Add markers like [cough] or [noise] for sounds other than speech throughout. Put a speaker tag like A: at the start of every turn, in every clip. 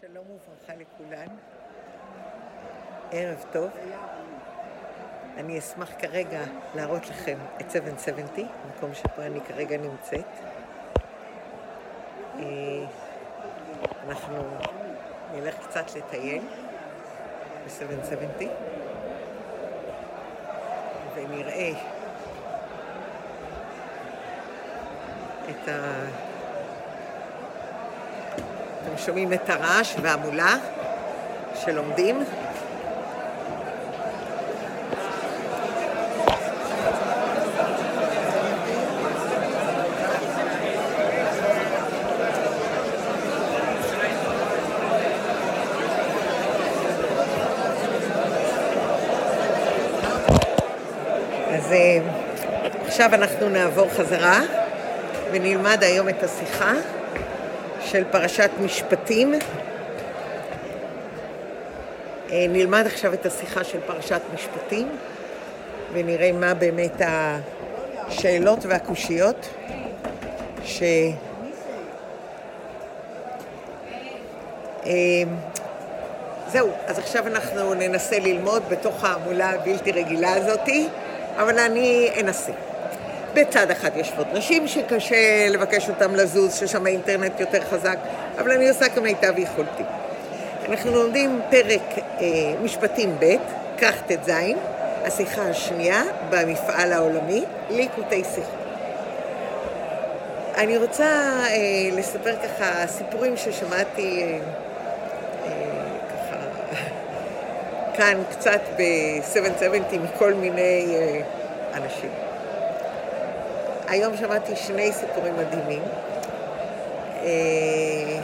A: שלום וברכה לכולן. ערב טוב. אני אשמח כרגע להראות לכם את 770, מקום שבו אני כרגע נמצאת. אה, אנחנו נלך קצת לטייל ב-770 ונראה את ה... אתם שומעים את הרעש והמולה שלומדים. אז אה, עכשיו אנחנו נעבור חזרה ונלמד היום את השיחה של פרשת משפטים. אה, נלמד עכשיו את השיחה של פרשת משפטים ונראה מה באמת השאלות והקושיות ש... אה, זהו, אז עכשיו אנחנו ננסה ללמוד בתוך ההמולה הבלתי רגילה הזאתי, אבל אני אנסה. בצד אחד יושבות נשים שקשה לבקש אותן לזוז, ששם האינטרנט יותר חזק, אבל אני עושה כמיטב יכולתי. אנחנו לומדים פרק אה, משפטים ב', כך ט"ז, השיחה השנייה במפעל העולמי, ליקוטי שיחה. אני רוצה אה, לספר ככה סיפורים ששמעתי אה, אה, ככה [laughs] כאן קצת ב-770 מכל מיני אה, אנשים. היום שמעתי שני סיפורים מדהימים. אה,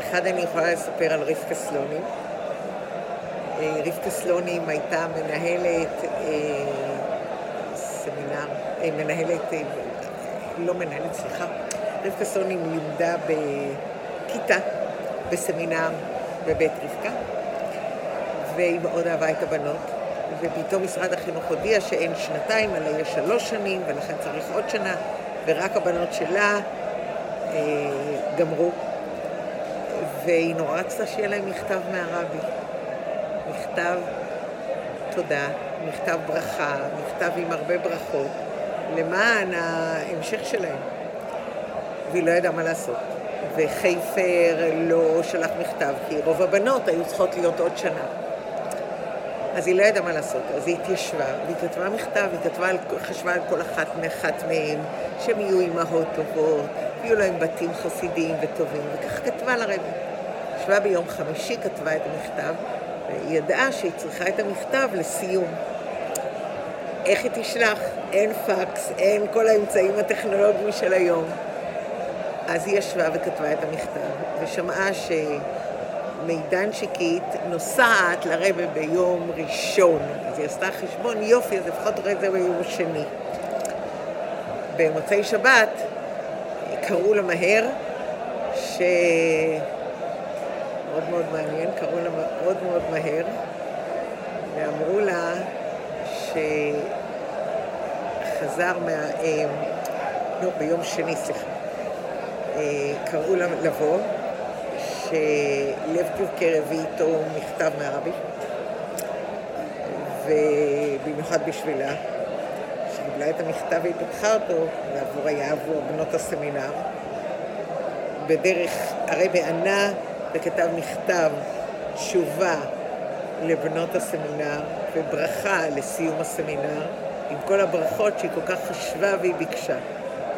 A: אחד אני יכולה לספר על רבקה סלונים. אה, רבקה סלונים הייתה מנהלת אה, סמינר, מנהלת, לא מנהלת, סליחה, רבקה סלונים לימדה בכיתה בסמינר בבית רבקה, והיא מאוד אהבה את הבנות. ופתאום משרד החינוך הודיע שאין שנתיים, אלא יש שלוש שנים, ולכן צריך עוד שנה, ורק הבנות שלה אה, גמרו. והיא נורא רצתה שיהיה להם מכתב מהרבי. מכתב תודה, מכתב ברכה, מכתב עם הרבה ברכות, למען ההמשך שלהם. והיא לא ידעה מה לעשות. וחיפר לא שלח מכתב, כי רוב הבנות היו צריכות להיות עוד שנה. אז היא לא ידעה מה לעשות, אז היא התיישבה, והיא כתבה מכתב, היא כתבה, חשבה על כל אחת מאחת מהם, שהם יהיו אימהות טובות, ויהיו להם בתים חסידיים וטובים, וכך כתבה לרבי. ישבה ביום חמישי, כתבה את המכתב, והיא ידעה שהיא צריכה את המכתב לסיום. איך היא תשלח? אין פקס, אין כל האמצעים הטכנולוגיים של היום. אז היא ישבה וכתבה את המכתב, ושמעה ש... מידנשיקית נוסעת לרבה ביום ראשון. אז היא עשתה חשבון, יופי, אז לפחות תראה את זה ביום שני. במוצאי שבת קראו לה מהר, ש... מאוד מאוד מעניין, קראו לה מאוד מאוד מהר, ואמרו לה שחזר מה... לא, ביום שני, סליחה. אה, קראו לה לבוא, שלב טורקר הביא איתו מכתב מהרבי, ובמיוחד בשבילה, שקיבלה את המכתב והיא פתחה אותו, ועבור היה עבור בנות הסמינר. בדרך הרבי ענה וכתב מכתב תשובה לבנות הסמינר וברכה לסיום הסמינר, עם כל הברכות שהיא כל כך חשבה והיא ביקשה.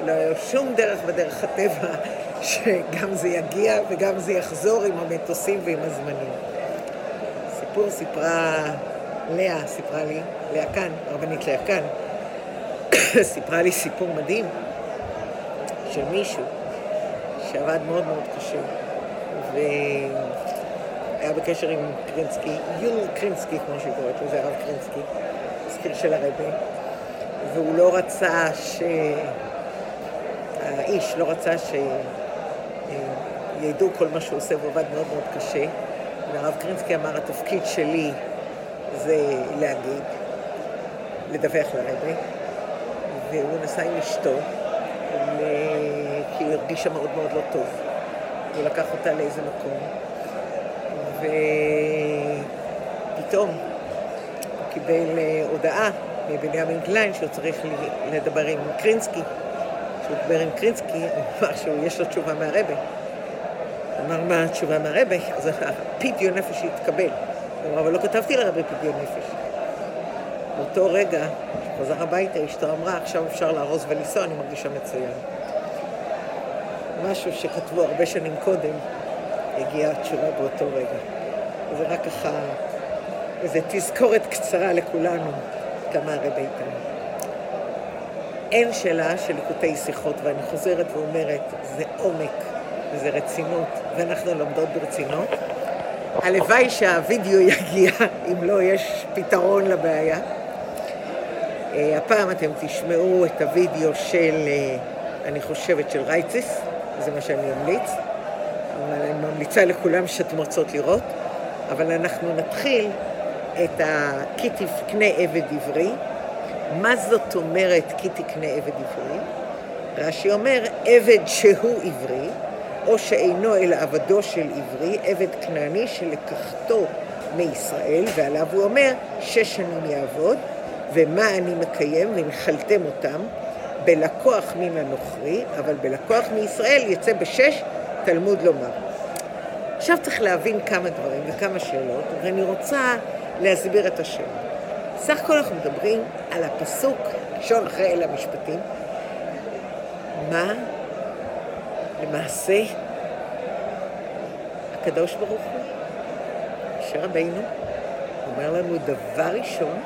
A: לא היה שום דרך בדרך הטבע שגם זה יגיע וגם זה יחזור עם המטוסים ועם הזמנים. סיפור סיפרה לאה, סיפרה לי, לאה כאן, הרבנית לאה כאן, [coughs] סיפרה לי סיפור מדהים של מישהו שעבד מאוד מאוד קשה והיה בקשר עם קרינסקי, יול קרינסקי כמו שהיא קוראת לזה, הרב קרינסקי, מזכיר של הרבי, והוא לא רצה ש... האיש לא רצה ש... ידעו כל מה שהוא עושה, והוא עבד מאוד מאוד קשה. והרב קרינסקי אמר, התפקיד שלי זה להגיד, לדווח לרבי, והוא נסע עם אשתו, כי היא הרגישה מאוד מאוד לא טוב. הוא לקח אותה לאיזה מקום, ופתאום הוא קיבל אה, הודעה מבנימין קליין שהוא צריך לדבר עם קרינסקי. עם קרינסקי, אמר שיש לו תשובה מהרבה. אמר, מה התשובה מהרבה? אז הפדיון נפש יתקבל. הוא אמר, אבל לא כתבתי לרבה פדיון נפש. באותו רגע, כשחזר הביתה, אשתו אמרה, עכשיו אפשר לארוז ולנסוע, אני מרגישה מצוין. משהו שכתבו הרבה שנים קודם, הגיעה התשובה באותו רגע. זה רק ככה, איזו תזכורת קצרה לכולנו, כמה הרבה איתנו. אין שאלה של ליקוטי שיחות, ואני חוזרת ואומרת, זה עומק וזה רצינות, ואנחנו לומדות ברצינות. הלוואי שהווידאו יגיע, אם לא, יש פתרון לבעיה. אה, הפעם אתם תשמעו את הווידאו של, אה, אני חושבת, של רייציס, זה מה שאני אמליץ, אבל אני ממליצה לכולם שאתם רוצות לראות, אבל אנחנו נתחיל את ה"כי תקנה עבד עברי". מה זאת אומרת כי תקנה עבד עברי? רש"י אומר, עבד שהוא עברי, או שאינו אלא עבדו של עברי, עבד כנעני שלקחתו מישראל, ועליו הוא אומר, שש שנים יעבוד, ומה אני מקיים, ונחלתם אותם, בלקוח מן הנוכרי, אבל בלקוח מישראל יצא בשש, תלמוד לומר. עכשיו צריך להבין כמה דברים וכמה שאלות, ואני רוצה להסביר את השאלה. סך הכל אנחנו מדברים על הפסוק, ראשון אחרי אלה המשפטים, מה למעשה הקדוש ברוך הוא, משה רבינו, אומר לנו דבר ראשון,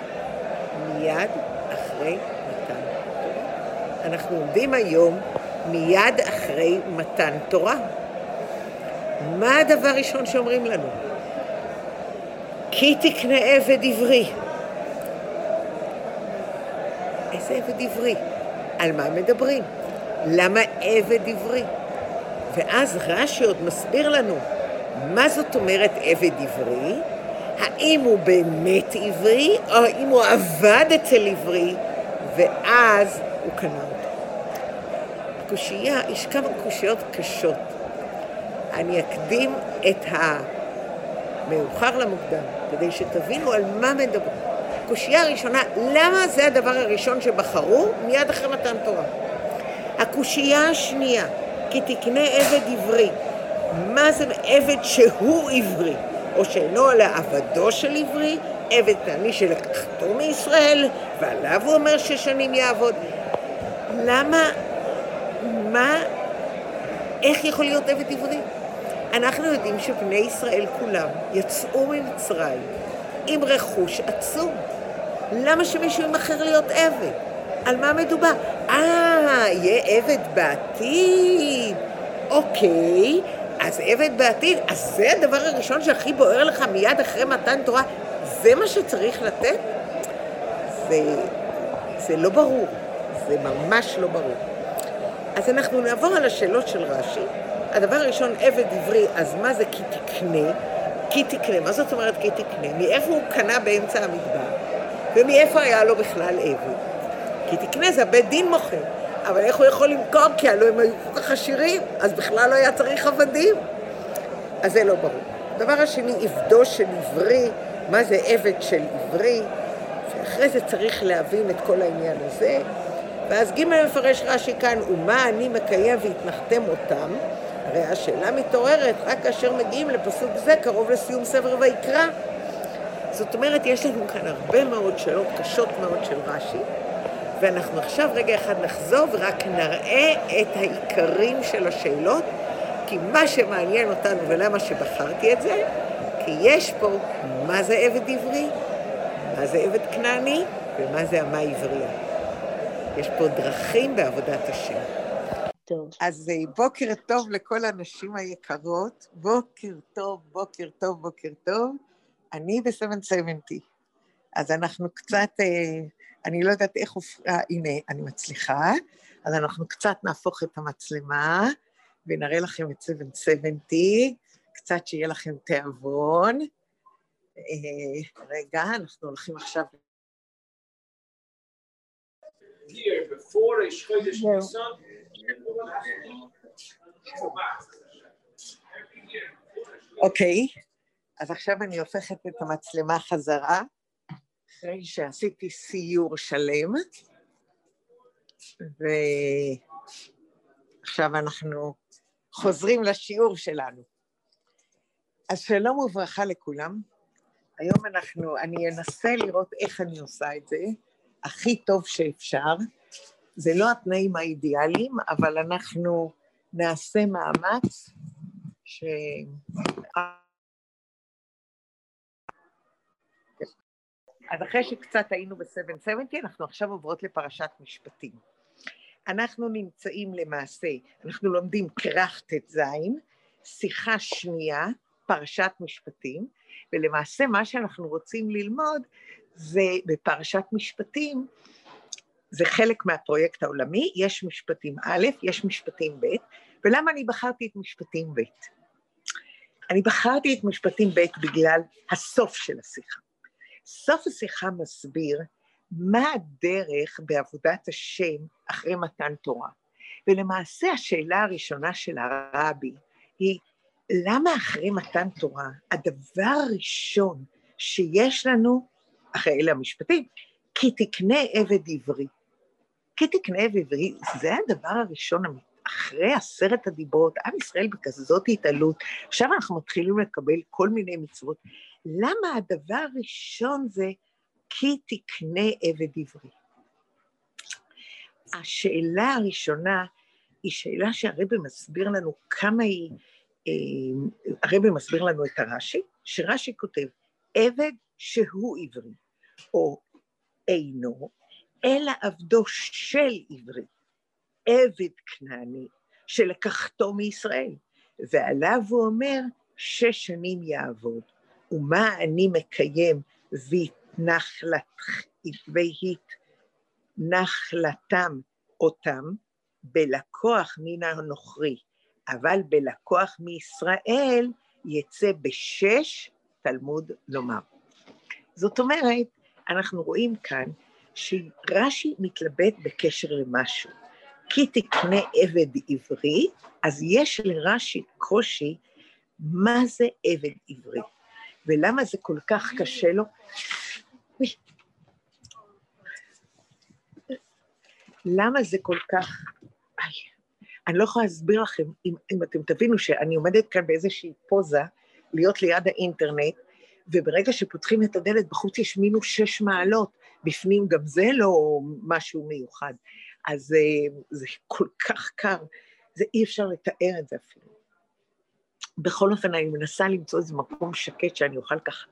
A: מיד אחרי מתן תורה. אנחנו עומדים היום מיד אחרי מתן תורה. מה הדבר הראשון שאומרים לנו? כי תקנה עבד עברי. איזה עבד עברי? על מה מדברים? למה עבד עברי? ואז רש"י עוד מסביר לנו מה זאת אומרת עבד עברי, האם הוא באמת עברי, או האם הוא עבד אצל עברי, ואז הוא קנה אותו. הקושייה, יש כמה קושיות קשות. אני אקדים את המאוחר למוקדם, כדי שתבינו על מה מדברים. הקושייה הראשונה, למה זה הדבר הראשון שבחרו מיד אחרי מתן תורה? הקושייה השנייה, כי תקנה עבד עברי. מה זה עבד שהוא עברי, או שאינו אלא עבדו של עברי, עבד תעני שלקחתו מישראל, ועליו הוא אומר שש שנים יעבוד. למה, מה, איך יכול להיות עבד עברי? אנחנו יודעים שבני ישראל כולם יצאו ממצרים עם רכוש עצום. למה שמישהו ימכר להיות עבד? על מה מדובר? אה, יהיה עבד בעתיד. אוקיי, אז עבד בעתיד, אז זה הדבר הראשון שהכי בוער לך מיד אחרי מתן תורה? זה מה שצריך לתת? זה, זה לא ברור, זה ממש לא ברור. אז אנחנו נעבור על השאלות של רש"י. הדבר הראשון, עבד עברי, אז מה זה כי תקנה? כי תקנה, מה זאת אומרת כי תקנה? מאיפה הוא קנה באמצע המדבר? ומאיפה היה לו בכלל עבד? כי תקנה זה הבית דין מוכר. אבל איך הוא יכול למכור? כי הלוא הם היו כל כך עשירים, אז בכלל לא היה צריך עבדים. אז זה לא ברור. הדבר השני, עבדו של עברי, מה זה עבד של עברי? ואחרי זה צריך להבין את כל העניין הזה. ואז ג' מפרש רש"י כאן, ומה אני מקיים והתנחתם אותם? הרי השאלה מתעוררת רק כאשר מגיעים לפסוק זה, קרוב לסיום ספר ויקרא. זאת אומרת, יש לנו כאן הרבה מאוד שאלות קשות מאוד של רש"י, ואנחנו עכשיו רגע אחד נחזור ורק נראה את העיקרים של השאלות, כי מה שמעניין אותנו ולמה שבחרתי את זה, כי יש פה מה זה עבד עברי, מה זה עבד כנעני ומה זה אמה עברייה. יש פה דרכים בעבודת השם. טוב. אז אה, בוקר טוב לכל הנשים היקרות, בוקר טוב, בוקר טוב, בוקר טוב. אני ב-770. אז אנחנו קצת, אה, אני לא יודעת איך, אה, הנה, אני מצליחה. אז אנחנו קצת נהפוך את המצלמה ונראה לכם את 770, קצת שיהיה לכם תיאבון. רגע, אנחנו הולכים עכשיו... אוקיי, אז עכשיו אני הופכת את המצלמה חזרה, אחרי שעשיתי סיור שלם, ועכשיו אנחנו חוזרים לשיעור שלנו. אז שלום וברכה לכולם. היום אנחנו, אני אנסה לראות איך אני עושה את זה הכי טוב שאפשר. זה לא התנאים האידיאליים, אבל אנחנו נעשה מאמץ ש... אז אחרי שקצת היינו ב-770, אנחנו עכשיו עוברות לפרשת משפטים. אנחנו נמצאים למעשה, אנחנו לומדים כרך ט"ז, שיחה שנייה, פרשת משפטים, ולמעשה מה שאנחנו רוצים ללמוד זה בפרשת משפטים, זה חלק מהפרויקט העולמי, יש משפטים א', יש משפטים ב', ולמה אני בחרתי את משפטים ב'? אני בחרתי את משפטים ב' בגלל הסוף של השיחה. סוף השיחה מסביר מה הדרך בעבודת השם אחרי מתן תורה. ולמעשה השאלה הראשונה של הרבי היא, למה אחרי מתן תורה הדבר הראשון שיש לנו, אחרי אלה המשפטים, כי תקנה עבד עברי. כי תקנה עבד עברי, זה הדבר הראשון אחרי עשרת הדיברות, עם ישראל בכזאת התעלות, עכשיו אנחנו מתחילים לקבל כל מיני מצוות. למה הדבר הראשון זה כי תקנה עבד עברי? השאלה הראשונה היא שאלה שהרבי מסביר לנו כמה היא, אה, הרבי מסביר לנו את הרש"י, שרש"י כותב, עבד שהוא עברי, או אינו, אלא עבדו של עברי. עבד כנעני שלקחתו מישראל, ועליו הוא אומר, שש שנים יעבוד. ומה אני מקיים והתנחלתם אותם בלקוח מן הנוכרי, אבל בלקוח מישראל יצא בשש תלמוד לומר. זאת אומרת, אנחנו רואים כאן שרש"י מתלבט בקשר למשהו. כי תקנה עבד עברי, אז יש לרש"י קושי מה זה עבד עברי, ולמה זה כל כך קשה לו. למה זה כל כך... איי, אני לא יכולה להסביר לכם, אם, אם אתם תבינו שאני עומדת כאן באיזושהי פוזה, להיות ליד האינטרנט, וברגע שפותחים את הדלת, בחוץ יש מינוס שש מעלות, בפנים גם זה לא משהו מיוחד. אז אה, זה כל כך קר, זה אי אפשר לתאר את זה אפילו. בכל אופן, אני מנסה למצוא איזה מקום שקט שאני אוכל ככה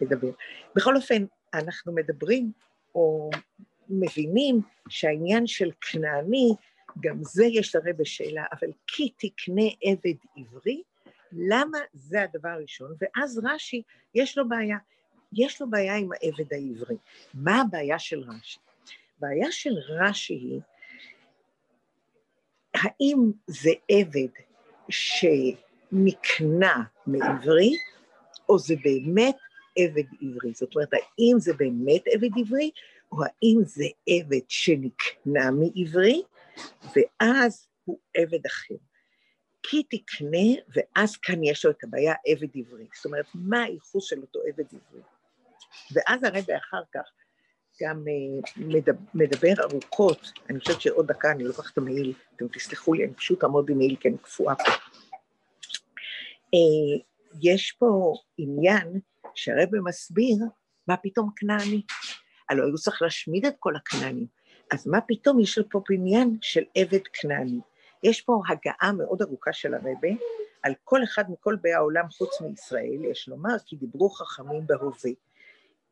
A: לדבר. בכל אופן, אנחנו מדברים או מבינים שהעניין של כנעני, גם זה יש הרי בשאלה, אבל כי תקנה עבד עברי, למה זה הדבר הראשון? ואז רש"י, יש לו בעיה. יש לו בעיה עם העבד העברי. מה הבעיה של רש"י? הבעיה של רש"י היא האם זה עבד שנקנה מעברי, או זה באמת עבד עברי? זאת אומרת, האם זה באמת עבד עברי, או האם זה עבד שנקנה מעברי, ואז הוא עבד אחר. כי תקנה, ואז כאן יש לו את הבעיה עבד עברי. זאת אומרת, מה הייחוס של אותו עבד עברי? ואז הרבי אחר כך גם אה, מדבר ארוכות, אני חושבת שעוד דקה אני לוקחת את המעיל, אתם תסלחו לי, אני פשוט אעמוד עם מעיל כי אני קפואה פה. אה, יש פה עניין שהרבא מסביר מה פתאום כנעני. הלוא הוא צריך להשמיד את כל הכנענים, אז מה פתאום יש פה עניין של עבד כנעני. יש פה הגעה מאוד ארוכה של הרבה, על כל אחד מכל באי העולם חוץ מישראל, יש לומר כי דיברו חכמים בהווה.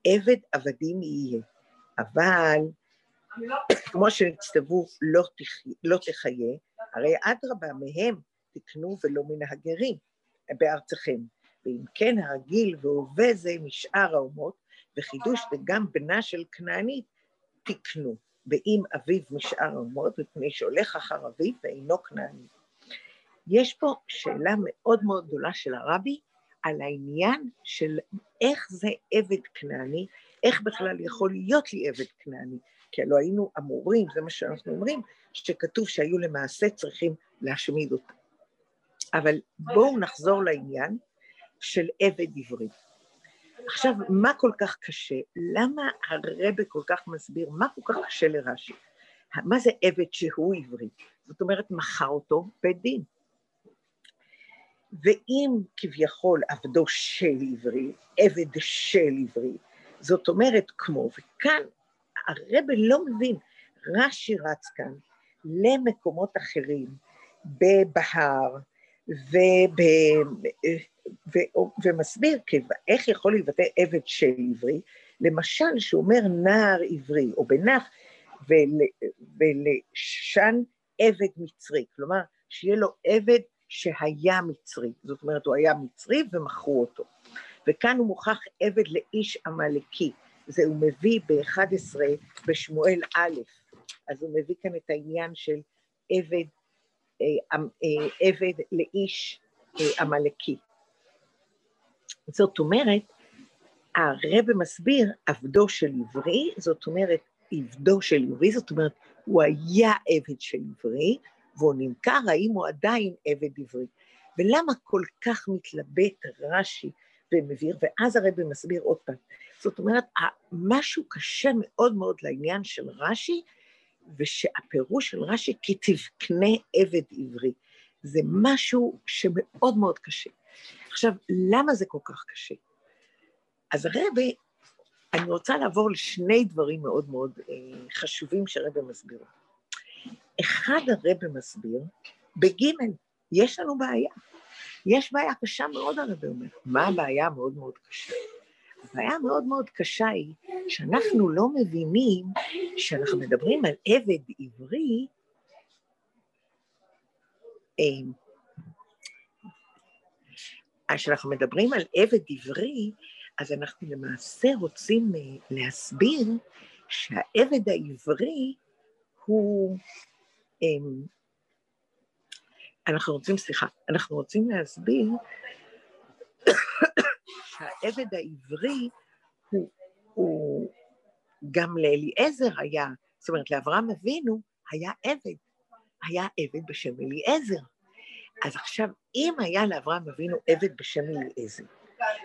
A: עבד עבדים יהיה. אבל כמו שנצטוו לא, לא תחיה, הרי אדרבה מהם תקנו ולא מן הגרים בארצכם. ואם כן הרגיל והווה זה משאר האומות, וחידוש וגם בנה של כנענית תקנו, ואם אביו משאר האומות, מפני שהולך אחר אביו ואינו כנעני. יש פה שאלה מאוד מאוד גדולה של הרבי על העניין של איך זה עבד כנעני, איך בכלל יכול להיות לי עבד כנעני? כי הלוא היינו אמורים, זה מה שאנחנו אומרים, שכתוב שהיו למעשה צריכים להשמיד אותם. אבל בואו נחזור לעניין, של עבד עברי. עכשיו, מה כל כך קשה? למה הרבה כל כך מסביר, מה כל כך קשה לרש"י? מה זה עבד שהוא עברי? זאת אומרת, מכר אותו בית דין. ואם כביכול עבדו של עברי, עבד של עברי, זאת אומרת כמו, וכאן הרבה לא מבין, רש"י רץ כאן למקומות אחרים, בבהר, וב, ו, ומסביר איך יכול להתבטא עבד של עברי, למשל שהוא אומר נער עברי, או בנח, ול, ולשן עבד מצרי, כלומר שיהיה לו עבד שהיה מצרי, זאת אומרת הוא היה מצרי ומכרו אותו. וכאן הוא מוכח עבד לאיש עמלקי, זה הוא מביא ב-11 בשמואל א', אז הוא מביא כאן את העניין של עבד, אה, אה, עבד לאיש אה, עמלקי. זאת אומרת, הרב מסביר עבדו של עברי, זאת אומרת עבדו של עברי, זאת אומרת הוא היה עבד של עברי, והוא נמכר, האם הוא עדיין עבד עברי. ולמה כל כך מתלבט רש"י ומבהיר, ואז הרב מסביר עוד פעם. זאת אומרת, משהו קשה מאוד מאוד לעניין של רש"י, ושהפירוש של רש"י, כי תבקנה עבד עברי. זה משהו שמאוד מאוד קשה. עכשיו, למה זה כל כך קשה? אז הרבי, אני רוצה לעבור לשני דברים מאוד מאוד אה, חשובים שהרבי מסביר. אחד הרבי מסביר, בגימל, יש לנו בעיה. יש בעיה קשה מאוד, הרבי אומר. מה הבעיה המאוד מאוד קשה? הבעיה המאוד מאוד קשה היא שאנחנו לא מבינים שאנחנו מדברים על עבד עברי, כשאנחנו מדברים על עבד עברי, אז אנחנו למעשה רוצים אה, להסביר שהעבד העברי הוא... אמ, אנחנו רוצים, סליחה, אנחנו רוצים להסביר שהעבד העברי הוא, הוא גם לאליעזר היה, זאת אומרת לאברהם אבינו היה עבד, היה עבד בשם אליעזר. אז עכשיו, אם היה לאברהם אבינו עבד בשם אליעזר,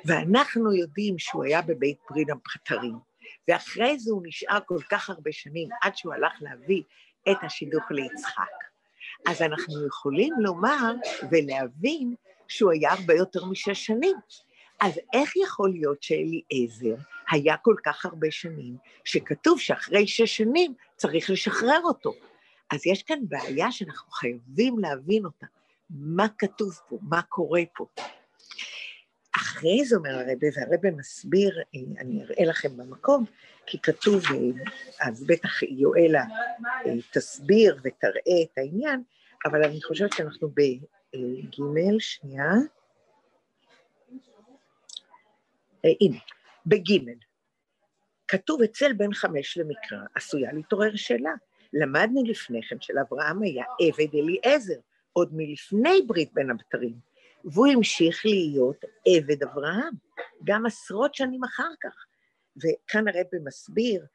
A: ואנחנו יודעים שהוא היה בבית ברית הבטרים, ואחרי זה הוא נשאר כל כך הרבה שנים עד שהוא הלך להביא את השידוך ליצחק, אז אנחנו יכולים לומר ולהבין שהוא היה הרבה יותר משש שנים. אז איך יכול להיות שאליעזר היה כל כך הרבה שנים, שכתוב שאחרי שש שנים צריך לשחרר אותו? אז יש כאן בעיה שאנחנו חייבים להבין אותה. מה כתוב פה, מה קורה פה. אחרי זה אומר הרבה, והרבה מסביר, אה, אני אראה לכם במקום, כי כתוב, אה, אז בטח יואלה אה, תסביר ותראה את העניין, אבל אני חושבת שאנחנו בג', שנייה. הנה, בג', כתוב אצל בן חמש למקרא, עשויה להתעורר שאלה. למדנו לפני כן שלאברהם היה עבד אליעזר, עוד מלפני ברית בין הבתרים, והוא המשיך להיות עבד אברהם, גם עשרות שנים אחר כך. וכאן הרב מסביר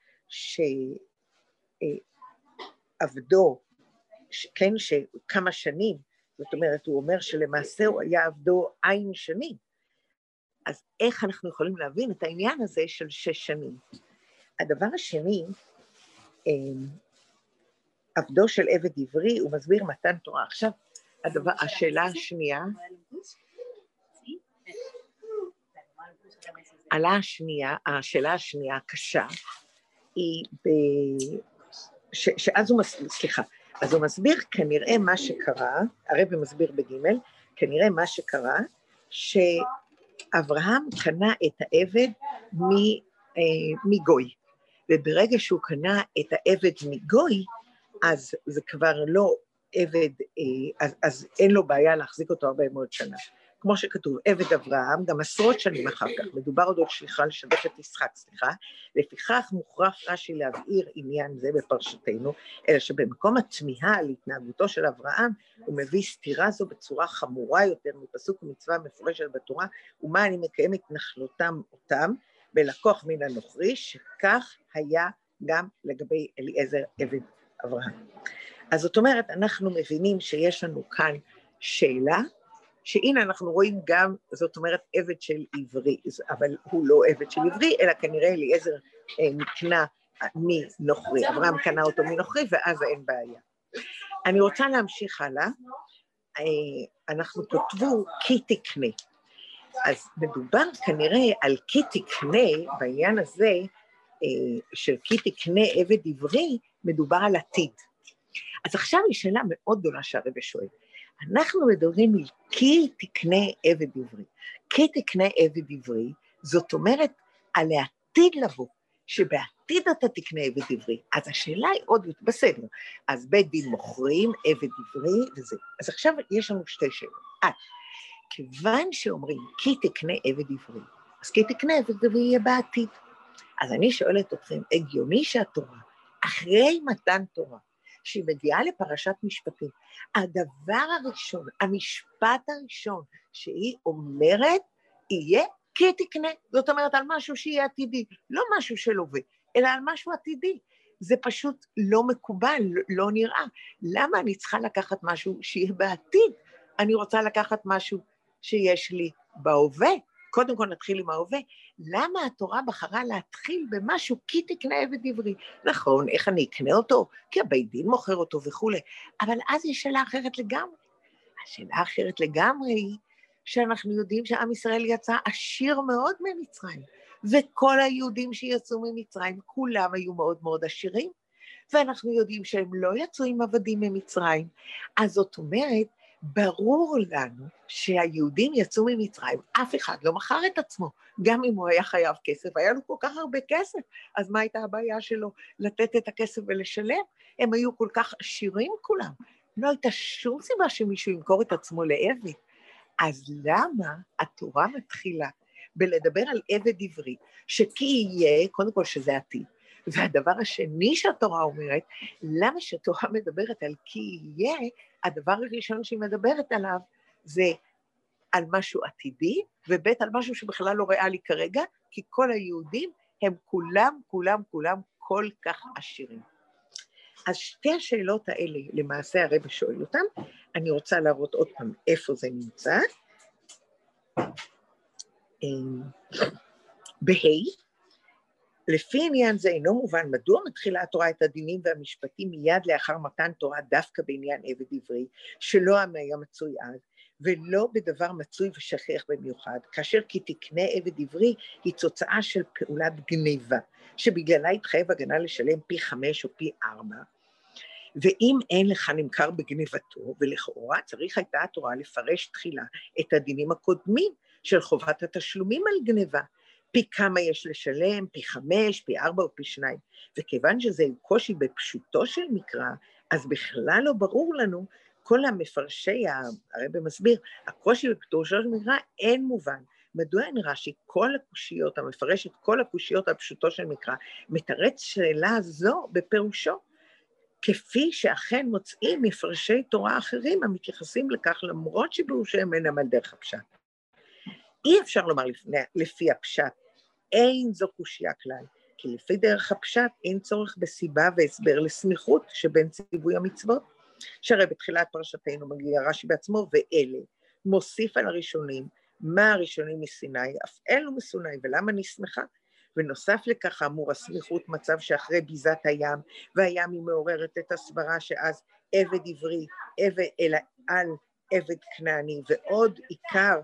A: שעבדו, כן, שכמה שנים, זאת אומרת, הוא אומר שלמעשה הוא היה עבדו עין שנים. אז איך אנחנו יכולים להבין את העניין הזה של שש שנים? הדבר השני, אמ, עבדו של עבד עברי, הוא מסביר מתן תורה. עכשיו, הדבר, השאלה השנייה, עלה השנייה, השאלה השנייה הקשה, היא ב... ש, שאז הוא מסביר, סליחה, אז הוא מסביר כנראה מה שקרה, הרבי מסביר בגימל, כנראה מה שקרה, שאברהם קנה את העבד מ, אה, מגוי, וברגע שהוא קנה את העבד מגוי, אז זה כבר לא עבד, אה, אז, אז אין לו בעיה להחזיק אותו הרבה מאוד שנה. כמו שכתוב, עבד אברהם, גם עשרות שנים אחר כך, מדובר עוד על שליחה לשבט את יצחק, סליחה, לפיכך מוכרח רש"י להבהיר עניין זה בפרשתנו, אלא שבמקום התמיהה על התנהגותו של אברהם, הוא מביא סתירה זו בצורה חמורה יותר מפסוק ומצווה מפורשת בתורה, ומה אני מקיים את נחלותם אותם, בלקוח מן הנוכרי, שכך היה גם לגבי אליעזר עבד אברהם. אז זאת אומרת, אנחנו מבינים שיש לנו כאן שאלה, שהנה אנחנו רואים גם, זאת אומרת, עבד של עברי, אבל הוא לא עבד של עברי, אלא כנראה אליעזר אה, נקנה מנוכרי, אברהם קנה אותו מנוכרי, ואז אין בעיה. אני רוצה להמשיך הלאה. אה, אנחנו כותבו כי תקנה. אז מדובר כנראה על כי תקנה, בעניין הזה אה, של כי תקנה עבד עברי, מדובר על עתיד. אז עכשיו היא שאלה מאוד גדולה שהרבא שואל. אנחנו מדברים על כי תקנה עבד עברי. כי תקנה עבד עברי, זאת אומרת על העתיד לבוא, שבעתיד אתה תקנה עבד עברי. אז השאלה היא עוד, בסדר, אז בית דין מוכרים עבד עברי וזה. אז עכשיו יש לנו שתי שאלות. אה, כיוון שאומרים כי תקנה עבד עברי, אז כי תקנה עבד עברי יהיה בעתיד. אז אני שואלת אתכם, הגיוני שהתורה, אחרי מתן תורה, שהיא מגיעה לפרשת משפטים, הדבר הראשון, המשפט הראשון שהיא אומרת, יהיה כי תקנה. זאת אומרת, על משהו שיהיה עתידי, לא משהו של הווה, אלא על משהו עתידי. זה פשוט לא מקובל, לא נראה. למה אני צריכה לקחת משהו שיהיה בעתיד? אני רוצה לקחת משהו שיש לי בהווה. קודם כל נתחיל עם ההווה. למה התורה בחרה להתחיל במשהו כי תקנה עבד עברי? נכון, איך אני אקנה אותו? כי הבית דין מוכר אותו וכולי, אבל אז יש שאלה אחרת לגמרי. השאלה האחרת לגמרי היא שאנחנו יודעים שעם ישראל יצא עשיר מאוד ממצרים, וכל היהודים שיצאו ממצרים, כולם היו מאוד מאוד עשירים, ואנחנו יודעים שהם לא יצאו עם עבדים ממצרים. אז זאת אומרת, ברור לנו שהיהודים יצאו ממצרים, אף אחד לא מכר את עצמו, גם אם הוא היה חייב כסף, היה לו כל כך הרבה כסף, אז מה הייתה הבעיה שלו לתת את הכסף ולשלם? הם היו כל כך עשירים כולם, לא הייתה שום סיבה שמישהו ימכור את עצמו לעבד. אז למה התורה מתחילה בלדבר על עבד עברי, שכי יהיה, קודם כל שזה עתיד, והדבר השני שהתורה אומרת, למה שהתורה מדברת על כי יהיה, הדבר הראשון שהיא מדברת עליו זה על משהו עתידי, וב' על משהו שבכלל לא ריאלי כרגע, כי כל היהודים הם כולם, כולם, כולם כל כך עשירים. אז שתי השאלות האלה, למעשה הרב שואל אותן, אני רוצה להראות עוד פעם איפה זה נמצא. אמ, בה' לפי עניין זה אינו מובן מדוע מתחילה התורה את הדינים והמשפטים מיד לאחר מתן תורה דווקא בעניין עבד עברי, שלא היה מצוי אז, ולא בדבר מצוי ושכיח במיוחד, כאשר כי תקנה עבד עברי היא תוצאה של פעולת גניבה, שבגללה התחייב הגנה לשלם פי חמש או פי ארבע, ואם אין לך נמכר בגניבתו, ולכאורה צריך הייתה התורה לפרש תחילה את הדינים הקודמים של חובת התשלומים על גניבה, פי כמה יש לשלם, פי חמש, פי ארבע או פי שניים. וכיוון שזה קושי בפשוטו של מקרא, אז בכלל לא ברור לנו, כל המפרשי, הרב מסביר, הקושי בפשוטו של מקרא אין מובן. מדוע אין רש"י כל הקושיות, המפרש את כל הקושיות על פשוטו של מקרא, מתרץ שאלה זו בפירושו, כפי שאכן מוצאים מפרשי תורה אחרים המתייחסים לכך למרות שפירושיהם אינם על דרך הפשט. אי אפשר לומר לפני, לפי הפשט אין זו קושייה כלל, כי לפי דרך הפשט אין צורך בסיבה והסבר לסמיכות שבין ציווי המצוות, שהרי בתחילת פרשתנו מגיע רש"י בעצמו, ואלה, מוסיף על הראשונים, מה הראשונים מסיני, אף אלו מסיני, ולמה נסמכה? ונוסף לכך, אמור הסמיכות מצב שאחרי ביזת הים, והים היא מעוררת את הסברה שאז עבד עברי, עבד אלא על עבד כנעני, ועוד עיקר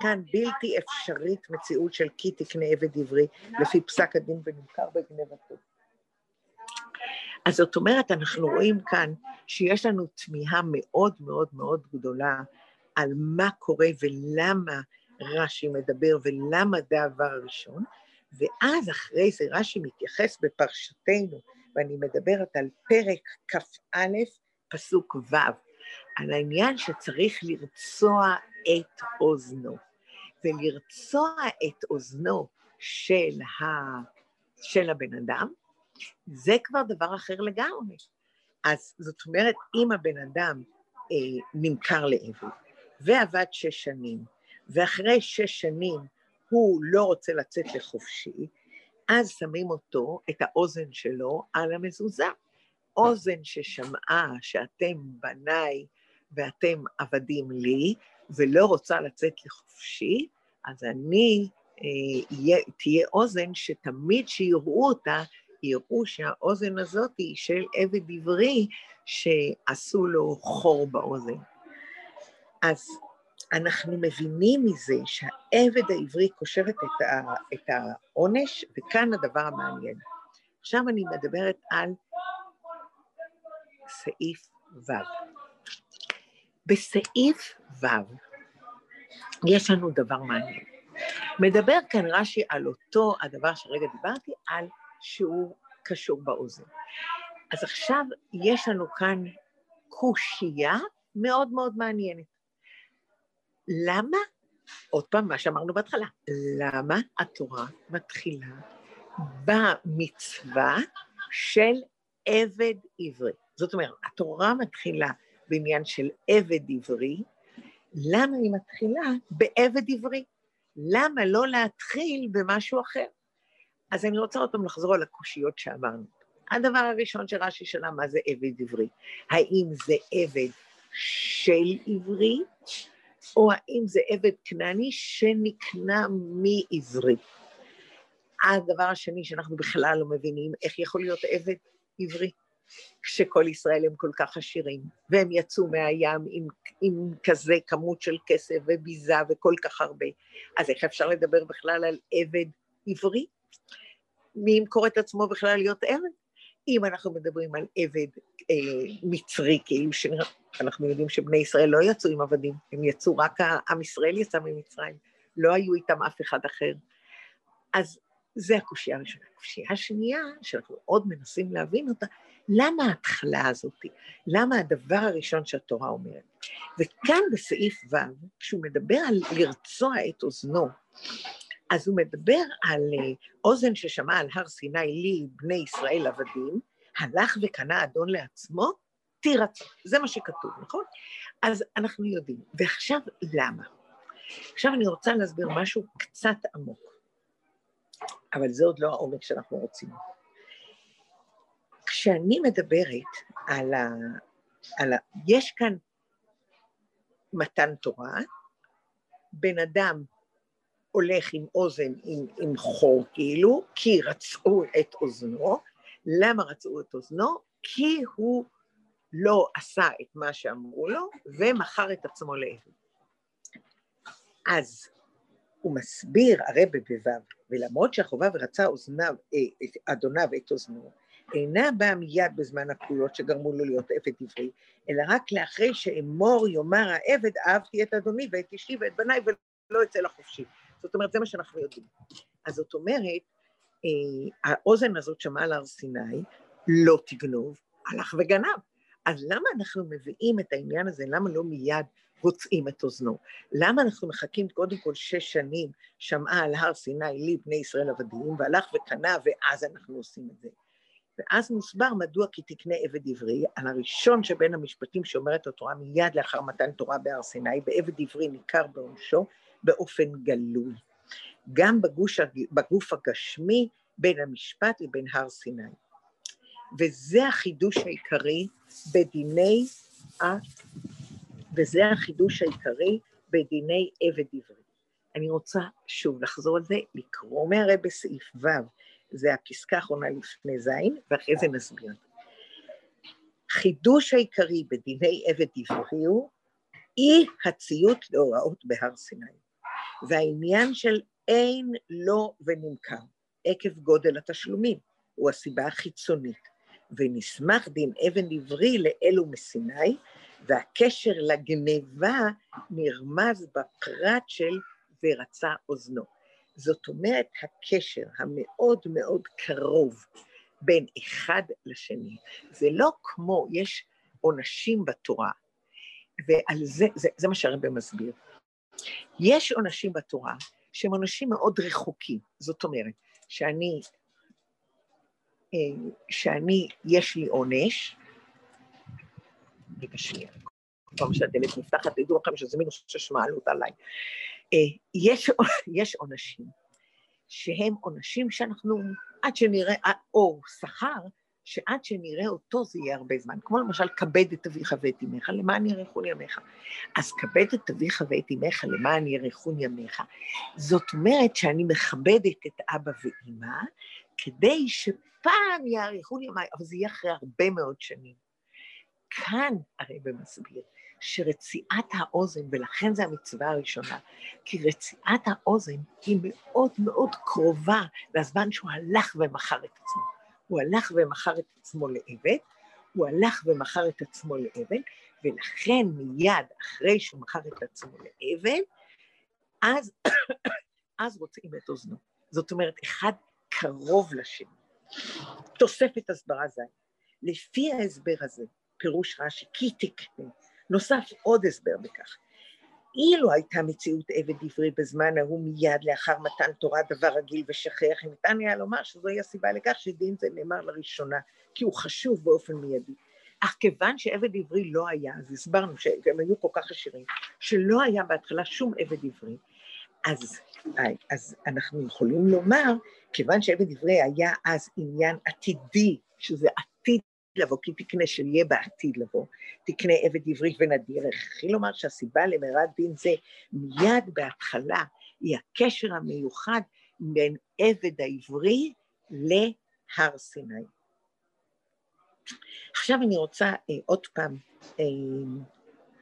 A: כאן בלתי אפשרית מציאות של כי תקנה עבד עברי לפי פסק הדין ונמכר בגנבתו. אז זאת אומרת, אנחנו רואים כאן שיש לנו תמיהה מאוד מאוד מאוד גדולה על מה קורה ולמה רש"י מדבר ולמה זה הדבר הראשון, ואז אחרי זה רש"י מתייחס בפרשתנו, ואני מדברת על פרק כ"א, פסוק ו', על העניין שצריך לרצוע את אוזנו. ולרצוע את אוזנו של, ה... של הבן אדם, זה כבר דבר אחר לגמרי. אז זאת אומרת, אם הבן אדם אה, נמכר לעבד ועבד שש שנים, ואחרי שש שנים הוא לא רוצה לצאת לחופשי, אז שמים אותו, את האוזן שלו, על המזוזה. אוזן ששמעה שאתם בניי ואתם עבדים לי, ולא רוצה לצאת לחופשי, אז אני, אה, תהיה אוזן שתמיד שיראו אותה, יראו שהאוזן הזאת היא של עבד עברי שעשו לו חור באוזן. אז אנחנו מבינים מזה שהעבד העברי קושר את, את העונש, וכאן הדבר המעניין. עכשיו אני מדברת על סעיף ו'. בסעיף ו' יש לנו דבר מעניין. מדבר כאן רש"י על אותו הדבר שרגע דיברתי, על שהוא קשור באוזן. אז עכשיו יש לנו כאן קושייה מאוד מאוד מעניינת. למה, עוד פעם, מה שאמרנו בהתחלה, למה התורה מתחילה במצווה של עבד עברי? זאת אומרת, התורה מתחילה בעניין של עבד עברי, למה היא מתחילה בעבד עברי? למה לא להתחיל במשהו אחר? אז אני רוצה עוד פעם לחזור על הקושיות שאמרנו. הדבר הראשון שרש"י שאלה, מה זה עבד עברי? האם זה עבד של עברי, או האם זה עבד כנעני שנקנה מעברי? הדבר השני שאנחנו בכלל לא מבינים, איך יכול להיות עבד עברי? כשכל ישראל הם כל כך עשירים, והם יצאו מהים עם, עם כזה כמות של כסף וביזה וכל כך הרבה, אז איך אפשר לדבר בכלל על עבד עברי? מי ימכור את עצמו בכלל להיות עבד? אם אנחנו מדברים על עבד אה, מצרי, כאילו שאנחנו יודעים שבני ישראל לא יצאו עם עבדים, הם יצאו, רק עם ישראל יצא ממצרים, לא היו איתם אף אחד אחר. אז זה הקושייה הראשונה. הקושייה השנייה, שאנחנו עוד מנסים להבין אותה, למה ההתחלה הזאת? למה הדבר הראשון שהתורה אומרת? וכאן בסעיף ו', כשהוא מדבר על לרצוע את אוזנו, אז הוא מדבר על אה, אוזן ששמע על הר סיני לי בני ישראל עבדים, הלך וקנה אדון לעצמו, תירצה. זה מה שכתוב, נכון? אז אנחנו יודעים. ועכשיו, למה? עכשיו אני רוצה להסביר משהו קצת עמוק, אבל זה עוד לא העומק שאנחנו רוצים. כשאני מדברת על ה... על ה... יש כאן מתן תורה, בן אדם הולך עם אוזן, עם, עם חור כאילו, כי רצו את אוזנו. למה רצו את אוזנו? כי הוא לא עשה את מה שאמרו לו, ומכר את עצמו לעבד. אז הוא מסביר, הרי בב"ו, ולמרות שהחובה ורצה אוזניו, אה, אדוניו את אוזנו, אינה באה מיד בזמן הקרויות שגרמו לו להיות עבד עברי, אלא רק לאחרי שאמור יאמר העבד, אהבתי את אדוני ואת אשתי ואת בניי ולא אצא לחופשי. זאת אומרת, זה מה שאנחנו יודעים. אז זאת אומרת, אה, האוזן הזאת שמעה על הר סיני, לא תגנוב, הלך וגנב. אז למה אנחנו מביאים את העניין הזה, למה לא מיד הוצאים את אוזנו? למה אנחנו מחכים קודם כל שש שנים, שמעה על הר סיני לי בני ישראל עבדים, והלך וקנה ואז אנחנו עושים את זה? ואז מוסבר מדוע כי תקנה עבד עברי, על הראשון שבין המשפטים שאומרת התורה מיד לאחר מתן תורה בהר סיני, בעבד עברי ניכר בעונשו באופן גלוי. גם בגוש, בגוף הגשמי בין המשפט לבין הר סיני. וזה החידוש העיקרי בדיני, וזה החידוש העיקרי בדיני עבד עברי. אני רוצה שוב לחזור על זה, לקרוא מהרי בסעיף ו', זה הפסקה האחרונה לפני ז', ואחרי זה נסביר. חידוש העיקרי בדיני עבד עברי הוא אי הציות להוראות בהר סיני. והעניין של אין לו ונמכר, עקב גודל התשלומים, הוא הסיבה החיצונית. ונסמך דין אבן עברי לאלו מסיני, והקשר לגניבה נרמז בפרט של ורצה אוזנו. זאת אומרת, הקשר המאוד מאוד קרוב בין אחד לשני, זה לא כמו, יש עונשים בתורה, ועל זה, זה, זה מה שהרבא מסביר. יש עונשים בתורה שהם עונשים מאוד רחוקים, זאת אומרת, שאני, אה, שאני, יש לי עונש, רגע שנייה, פעם שהדלת נפתחת, תדעו לכם שזה מינוס שש מעלות עליי. אה, יש, יש עונשים שהם עונשים שאנחנו, עד שנראה, או שכר, שעד שנראה אותו זה יהיה הרבה זמן. כמו למשל, כבד את אביך ואת אמך, למען יאריכון ימיך. אז כבד את אביך ואת אמך, למען יאריכון ימיך. זאת אומרת שאני מכבדת את אבא ואמא, כדי שפעם יאריכון ימיי, אבל זה יהיה אחרי הרבה מאוד שנים. כאן הרב מסביר שרציעת האוזן, ולכן זו המצווה הראשונה, כי רציעת האוזן היא מאוד מאוד קרובה לזמן שהוא הלך ומכר את עצמו. הוא הלך ומכר את עצמו לעבד, הוא הלך ומכר את עצמו לעבד, ולכן מיד אחרי שהוא מכר את עצמו לעבד, אז, [coughs] אז רוצים את אוזנו. זאת אומרת, אחד קרוב לשני. תוספת הסברה ז', לפי ההסבר הזה, פירוש רש"י, כי תקנה, נוסף עוד הסבר בכך. אילו הייתה מציאות עבד עברי בזמן ההוא מיד לאחר מתן תורה דבר רגיל ושכיח, ניתן היה לומר שזוהי הסיבה לכך שדין זה נאמר לראשונה, כי הוא חשוב באופן מיידי. אך כיוון שעבד עברי לא היה, אז הסברנו שהם היו כל כך עשירים, שלא היה בהתחלה שום עבד עברי, אז, אז אנחנו יכולים לומר, כיוון שעבד עברי היה אז עניין עתידי, שזה לבוא, כי תקנה שיהיה בעתיד לבוא, תקנה עבד עברי ונדיר. הכי לומר שהסיבה למרד דין זה מיד בהתחלה היא הקשר המיוחד בין עבד העברי להר סיני. עכשיו אני רוצה אה, עוד פעם אה,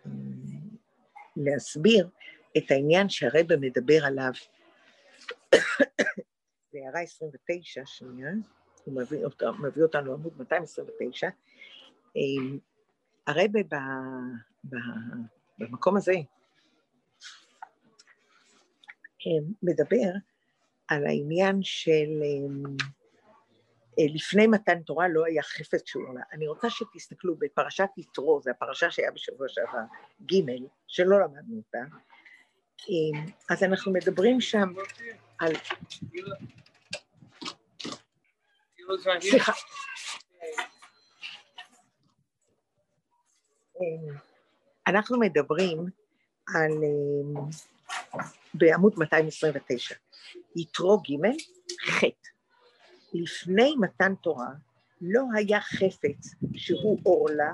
A: אה, להסביר את העניין שהרבא מדבר עליו. [coughs] זה הערה 29, שנייה. הוא מביא, אותו, מביא אותנו לעמוד 229, אמ, הרבה ב, ב, במקום הזה אמ, מדבר על העניין של אמ, אה, לפני מתן תורה לא היה חפץ שהוא עולה. אני רוצה שתסתכלו בפרשת יתרו, זו הפרשה שהיה בשבוע שעבר, ג', שלא למדנו אותה, אז אנחנו מדברים שם על... סליחה. אנחנו מדברים על, בעמוד 229, יתרו ג' ח' לפני מתן תורה לא היה חפץ שהוא עורלה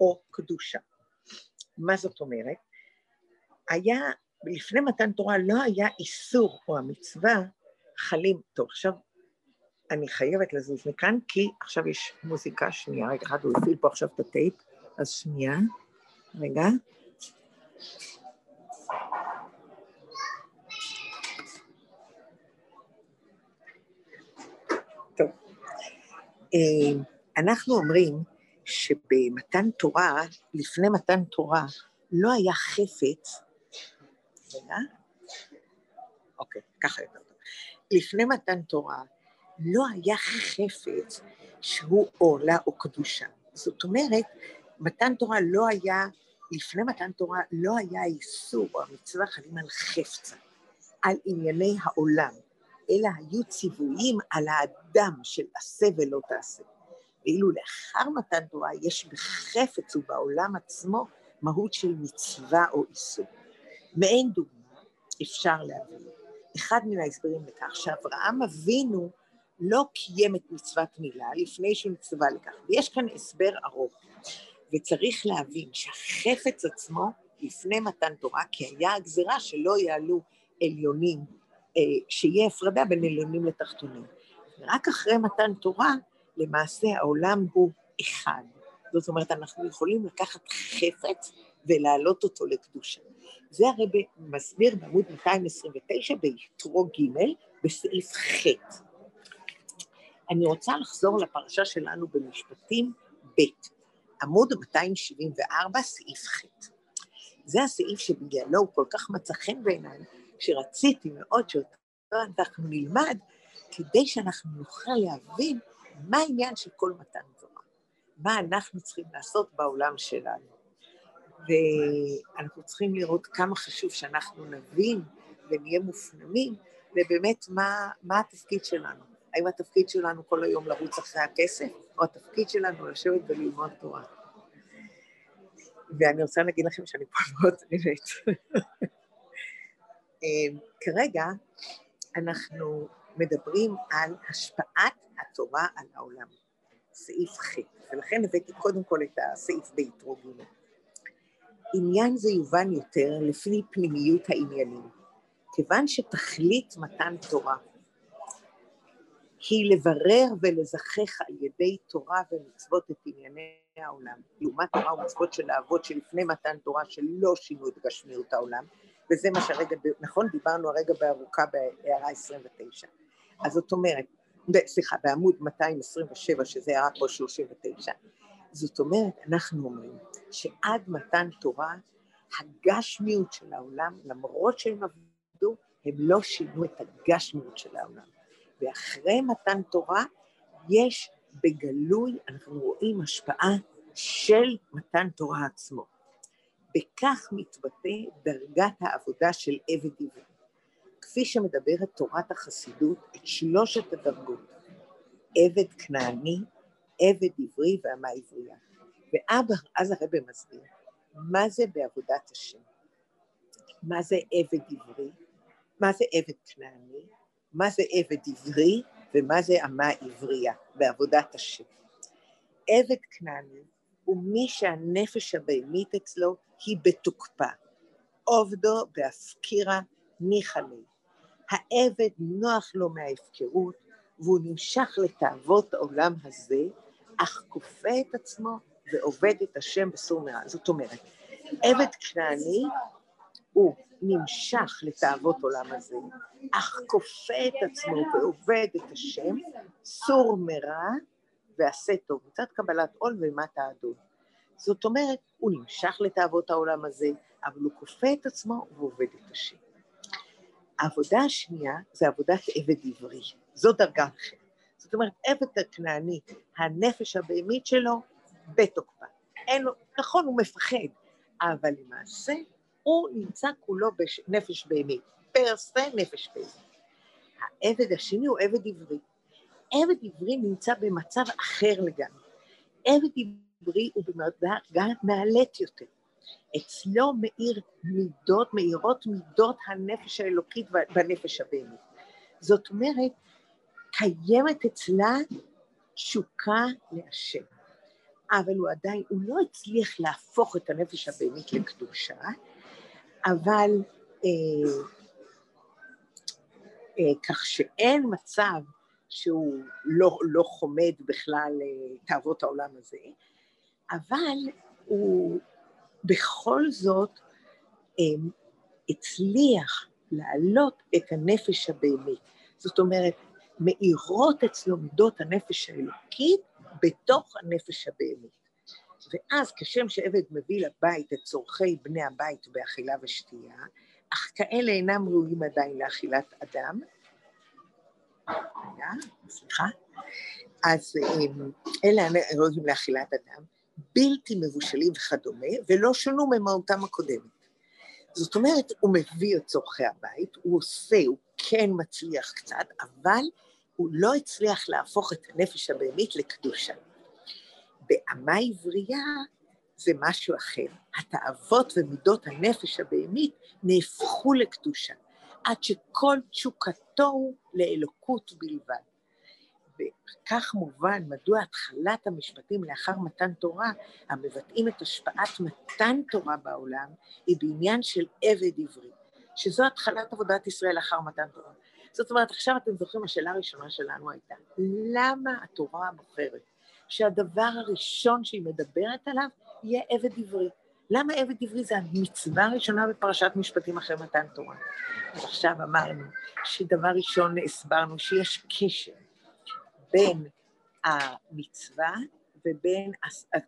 A: או קדושה. מה זאת אומרת? היה, לפני מתן תורה לא היה איסור או המצווה חלים, טוב עכשיו אני חייבת לזוז מכאן, כי עכשיו יש מוזיקה, שנייה, רגע אחד, הוא הפעיל פה עכשיו את הטייפ, אז שנייה, רגע. טוב, אה, אנחנו אומרים שבמתן תורה, לפני מתן תורה, לא היה חפץ, רגע, אוקיי, ככה יותר טוב. לפני מתן תורה לא היה חפץ שהוא עולה או קדושה. זאת אומרת, מתן תורה לא היה, לפני מתן תורה לא היה איסור או המצווה חלים על חפצה, על ענייני העולם, אלא היו ציוויים על האדם של עשה ולא תעשה. ואילו לאחר מתן תורה יש בחפץ ובעולם עצמו מהות של מצווה או איסור. מעין דוגמה אפשר להבין. אחד מן ההסברים לכך שאברהם אבינו לא קיים את מצוות מילה לפני שהוא נצטווה לכך. ויש כאן הסבר ארוך, וצריך להבין שהחפץ עצמו לפני מתן תורה, כי היה הגזירה שלא יעלו עליונים, אה, שיהיה הפרדה בין עליונים לתחתונים. ורק אחרי מתן תורה, למעשה העולם הוא אחד. זאת אומרת, אנחנו יכולים לקחת חפץ ולהעלות אותו לקדושה. זה הרי מסביר בעמוד 229 ביתרו ג' בסעיף ח'. אני רוצה לחזור לפרשה שלנו במשפטים ב', עמוד 274, סעיף ח'. זה הסעיף שבגללו הוא כל כך מצא חן בעיניי, שרציתי מאוד שאותו אנחנו נלמד, כדי שאנחנו נוכל להבין מה העניין של כל מתן תורה, מה אנחנו צריכים לעשות בעולם שלנו. ואנחנו צריכים לראות כמה חשוב שאנחנו נבין ונהיה מופנמים, ובאמת מה, מה התפקיד שלנו. האם התפקיד שלנו כל היום לרוץ אחרי הכסף, או התפקיד שלנו לשבת וללמוד תורה? ואני רוצה להגיד לכם שאני פה [laughs] מאוד נהנית. [laughs] אמ, כרגע אנחנו מדברים על השפעת התורה על העולם. סעיף ח', ולכן הבאתי קודם כל את הסעיף ביתרו ג'. עניין זה יובן יותר לפי פנימיות העניינים, כיוון שתכלית מתן תורה היא לברר ולזכך על ידי תורה ומצוות את ענייני העולם, לעומת תורה ומצוות של האבות שלפני מתן תורה שלא שינו את גשמיות העולם, וזה מה שהרגע, נכון? דיברנו הרגע בארוכה בהערה 29. אז זאת אומרת, סליחה, בעמוד 227, שזה הערה פה 39, זאת אומרת, אנחנו אומרים שעד מתן תורה, הגשמיות של העולם, למרות שהם עבדו, הם לא שינו את הגשמיות של העולם. ואחרי מתן תורה, יש בגלוי, אנחנו רואים השפעה של מתן תורה עצמו. בכך מתבטא דרגת העבודה של עבד עברי. כפי שמדברת תורת החסידות את שלושת הדרגות, עבד כנעני, עבד עברי ואמה עברייה. ואז הרב מסביר, מה זה בעבודת השם? מה זה עבד עברי? מה זה עבד כנעני? מה זה עבד עברי? ומה זה אמה עברייה בעבודת השם? עבד כנעני הוא מי שהנפש הבהמית אצלו היא בתוקפה. עובדו בהפקירה ניחא. העבד נוח לו מההפקרות, והוא נמשך לתאוות העולם הזה, אך כופה את עצמו ועובד את השם בסור מרע. זאת אומרת, עבד כנעני הוא נמשך לתאוות עולם הזה, אך כופה את עצמו ועובד את השם, סור מרע ועשה טוב. מצד קבלת עול ואימת האדון. זאת אומרת, הוא נמשך לתאוות העולם הזה, אבל הוא כופה את עצמו ועובד את השם. העבודה השנייה זה עבודת עבד עברי, זו דרגה אחרת. זאת אומרת, עבד הכנעני, הנפש הבהמית שלו בתוקפה. אין לו, נכון, הוא מפחד, אבל למעשה הוא נמצא כולו בנפש בהמית, פר סה נפש בהמית. העבד השני הוא עבד עברי. עבד עברי נמצא במצב אחר לגמרי. עבד עברי הוא במדרגה נעלית יותר. אצלו מאיר מידות, מאירות מידות הנפש האלוקית בנפש הבהמית. זאת אומרת, קיימת אצלה תשוקה להשם. אבל הוא עדיין, הוא לא הצליח להפוך את הנפש הבהמית לקדושה, אבל אה, אה, כך שאין מצב שהוא לא, לא חומד בכלל אה, תאוות העולם הזה, אבל הוא בכל זאת אה, הצליח להעלות את הנפש הבהמית. זאת אומרת, מאירות אצלו מידות הנפש האלוקית בתוך הנפש הבהמית. ואז כשם שעבד מביא לבית את צורכי בני הבית באכילה ושתייה, אך כאלה אינם ראויים עדיין לאכילת אדם, סליחה, אז אמ, אלה ראויים לאכילת אדם, בלתי מבושלים וכדומה, ולא שונו ממהותם הקודמת. זאת אומרת, הוא מביא את צורכי הבית, הוא עושה, הוא כן מצליח קצת, אבל הוא לא הצליח להפוך את הנפש הבהמית לקדושה. באמה עברייה זה משהו אחר. התאוות ומידות הנפש הבהמית נהפכו לקדושה, עד שכל תשוקתו הוא לאלוקות בלבד. וכך מובן מדוע התחלת המשפטים לאחר מתן תורה, המבטאים את השפעת מתן תורה בעולם, היא בעניין של עבד עברי, שזו התחלת עבודת ישראל לאחר מתן תורה. זאת אומרת, עכשיו אתם זוכרים, השאלה הראשונה שלנו הייתה, למה התורה בוחרת שהדבר הראשון שהיא מדברת עליו יהיה עבד עברי? למה עבד עברי זה המצווה הראשונה בפרשת משפטים אחרי מתן תורה? אז עכשיו אמרנו שדבר ראשון הסברנו שיש קשר בין המצווה ובין,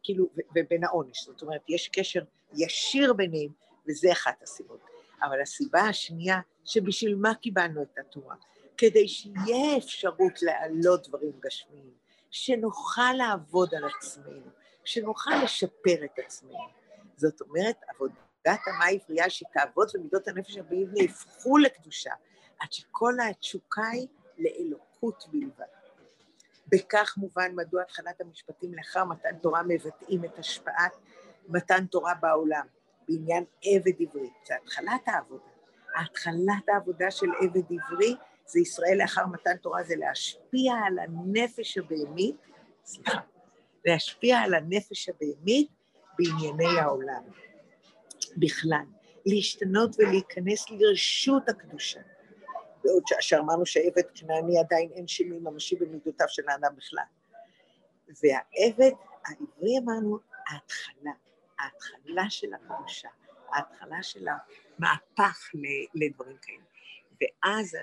A: כאילו, ובין העונש. זאת אומרת, יש קשר ישיר ביניהם, וזה אחת הסיבות. אבל הסיבה השנייה, שבשביל מה קיבלנו את התורה? כדי שיהיה אפשרות להעלות דברים גשמיים, שנוכל לעבוד על עצמנו, שנוכל לשפר את עצמנו. זאת אומרת, עבודת המה עברייה שתעבוד ומידות הנפש הבאים נהפכו לקדושה, עד שכל התשוקה היא לאלוקות בלבד. בכך מובן מדוע התחלת המשפטים לאחר מתן תורה מבטאים את השפעת מתן תורה בעולם, בעניין עבד עברי. זה התחלת העבודה. התחלת העבודה של עבד עברי זה ישראל לאחר מתן תורה, זה להשפיע על הנפש הבהמית, סליחה,
B: להשפיע על הנפש הבהמית בענייני העולם בכלל, להשתנות ולהיכנס לרשות הקדושה. בעוד שאמרנו שעבד כנעני עדיין אין שינוי ממשי במידותיו של האדם בכלל. והעבד העברי אמרנו, ההתחלה, ההתחלה של הקדושה, ההתחלה של המהפך לדברים כאלה. ואז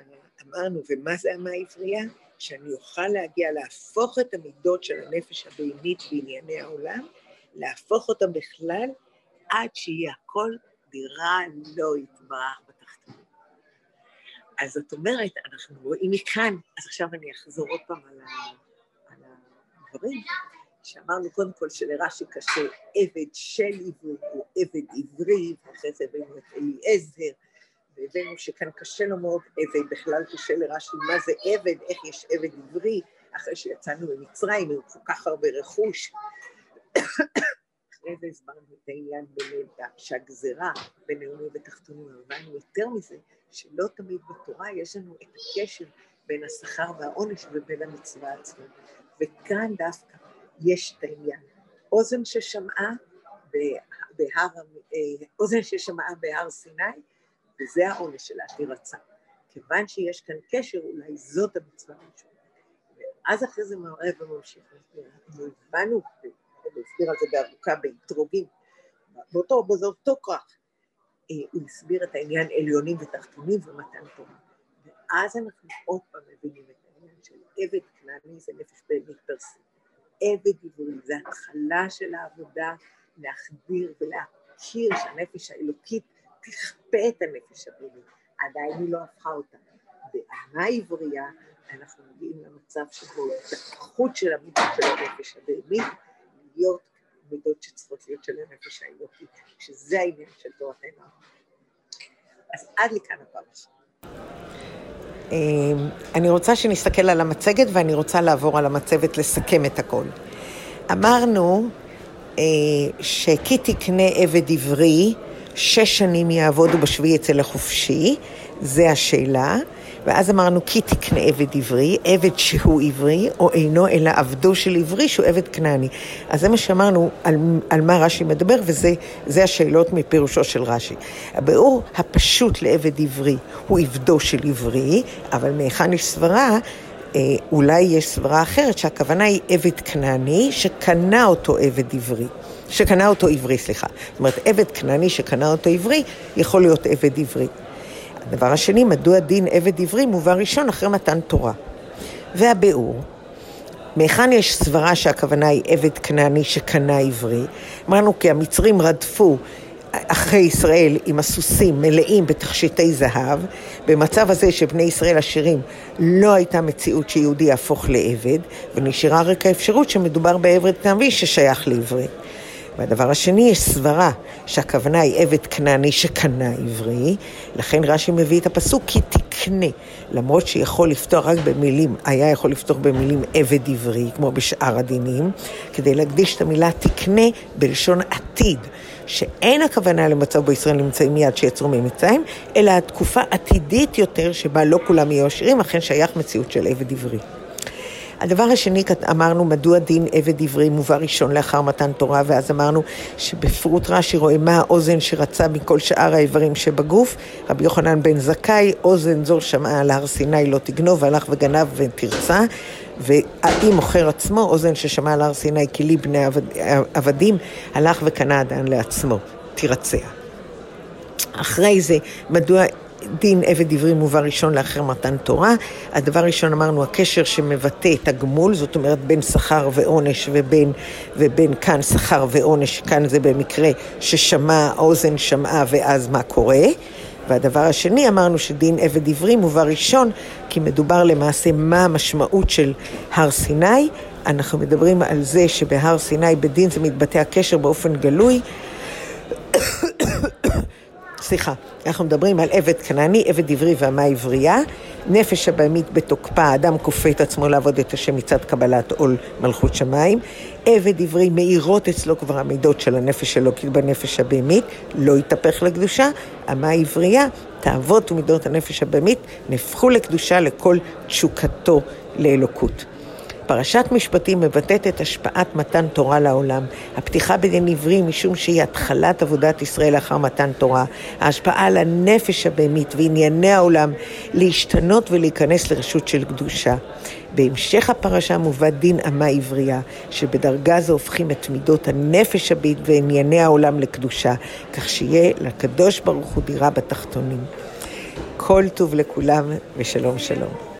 B: אמרנו, ומה זה המה העברייה? שאני אוכל להגיע להפוך את המידות של הנפש הבהמית בענייני העולם, להפוך אותם בכלל, עד שיהיה הכל דירה לא יתברך בתחתונים. אז זאת אומרת, אנחנו רואים מכאן, אז עכשיו אני אחזור עוד פעם על, על הדברים, שאמרנו קודם כל שלרש"י קשה עבד של עברי, הוא עבד עברי, ואחרי זה הבאנו את אליעזר, והבאנו שכאן קשה לו מאוד עבד, בכלל קשה לרש"י מה זה עבד, איך יש עבד עברי, אחרי שיצאנו ממצרים עם כל כך הרבה רכוש. אחרי זה הסברנו את העניין בלידה, שהגזרה בין נאומים ותחתונים, הבנו יותר מזה, שלא תמיד בתורה יש לנו את הקשר בין השכר והעונש ובין המצווה עצמה. וכאן דווקא יש את העניין. אוזן ששמעה בהר, אה, אוזן ששמעה בהר סיני, וזה העונש שלה, תירצה. כיוון שיש כאן קשר, אולי זאת המצווה הראשונה. ואז אחרי זה מערב וממשיך. אנחנו הבנו, הוא הסביר על זה בארוכה באתרוגים, באותו, באותו כוח. אה, הוא הסביר את העניין עליונים ותחתונים ומתן תורה. ואז אנחנו עוד פעם מבינים את העניין של עבד כנעני זה נפש באמת פרסי. עבד עברי, זה התחלה של העבודה להחדיר ולהכיר שהנפש האלוקית תכפה את הנפש הבהמית, עדיין היא לא הפכה אותה. בענה עברייה אנחנו מגיעים למצב שבו התפתחות של המידות של הנפש הבהמית להיות מידות שצריכות להיות של הנפש האלוקית, שזה העניין של תורתנו. אז עד לכאן הפרשה.
A: אמ, אני רוצה שנסתכל על המצגת ואני רוצה לעבור על המצבת לסכם את הכל. אמרנו אה, שכי תקנה עבד עברי, שש שנים יעבוד ובשביעי יצא לחופשי, זה השאלה. ואז אמרנו, כי תקנה עבד עברי, עבד שהוא עברי, או אינו אלא עבדו של עברי, שהוא עבד כנעני. אז זה מה שאמרנו על, על מה רש"י מדבר, וזה השאלות מפירושו של רש"י. הביאור הפשוט לעבד עברי הוא עבדו של עברי, אבל מהיכן יש סברה? אה, אולי יש סברה אחרת, שהכוונה היא עבד כנעני, שקנה אותו עבד עברי. שקנה אותו עברי, סליחה. זאת אומרת, עבד כנעני שקנה אותו עברי, יכול להיות עבד עברי. הדבר השני, מדוע דין עבד עברי מובא ראשון אחרי מתן תורה. והביאור, מהיכן יש סברה שהכוונה היא עבד כנעני שקנה עברי? אמרנו כי המצרים רדפו אחרי ישראל עם הסוסים מלאים בתכשיטי זהב, במצב הזה שבני ישראל עשירים לא הייתה מציאות שיהודי יהפוך לעבד, ונשארה רק האפשרות שמדובר בעבד כנעני ששייך לעברי. והדבר השני, יש סברה שהכוונה היא עבד כנעני שקנה עברי, לכן רש"י מביא את הפסוק כי תקנה, למרות שיכול לפתוח רק במילים, היה יכול לפתוח במילים עבד עברי, כמו בשאר הדינים, כדי להקדיש את המילה תקנה בלשון עתיד. שאין הכוונה למצב בו ישראל נמצאים מיד שיצאו ממצרים, אלא התקופה עתידית יותר שבה לא כולם יהיו עשירים, אכן שייך מציאות של עבד עברי. הדבר השני, אמרנו, מדוע דין עבד עברי מובא ראשון לאחר מתן תורה, ואז אמרנו שבפרוט רש"י רואה מה האוזן שרצה מכל שאר האיברים שבגוף. רבי יוחנן בן זכאי, אוזן זו שמעה על הר סיני לא תגנוב, והלך וגנב ותרצה. והאם מוכר עצמו, אוזן ששמע על הר סיני כי לי בני עבדים, הלך וקנה אדם לעצמו, תרצה. אחרי זה, מדוע דין עבד עברי מובא ראשון לאחר מתן תורה. הדבר ראשון אמרנו, הקשר שמבטא את הגמול, זאת אומרת בין שכר ועונש ובין, ובין כאן שכר ועונש, כאן זה במקרה ששמע, האוזן שמעה ואז מה קורה. והדבר השני, אמרנו שדין עבד עברי מובא ראשון, כי מדובר למעשה מה המשמעות של הר סיני. אנחנו מדברים על זה שבהר סיני בדין זה מתבטא הקשר באופן גלוי. סליחה, אנחנו מדברים על עבד כנעני, עבד עברי ואמה עברייה. נפש הבהמית בתוקפה, האדם כופה את עצמו לעבוד את השם מצד קבלת עול מלכות שמיים. עבד עברי מאירות אצלו כבר המידות של הנפש אלוקית בנפש הבהמית, לא יתהפך לקדושה. אמה עברייה, תאוות ומידות הנפש הבהמית נהפכו לקדושה לכל תשוקתו לאלוקות. פרשת משפטים מבטאת את השפעת מתן תורה לעולם. הפתיחה בדין עברי משום שהיא התחלת עבודת ישראל לאחר מתן תורה. ההשפעה על הנפש הבהמית וענייני העולם להשתנות ולהיכנס לרשות של קדושה. בהמשך הפרשה מובא דין אמה עברייה, שבדרגה זו הופכים את מידות הנפש הבית וענייני העולם לקדושה, כך שיהיה לקדוש ברוך הוא דירה בתחתונים. כל טוב לכולם ושלום שלום.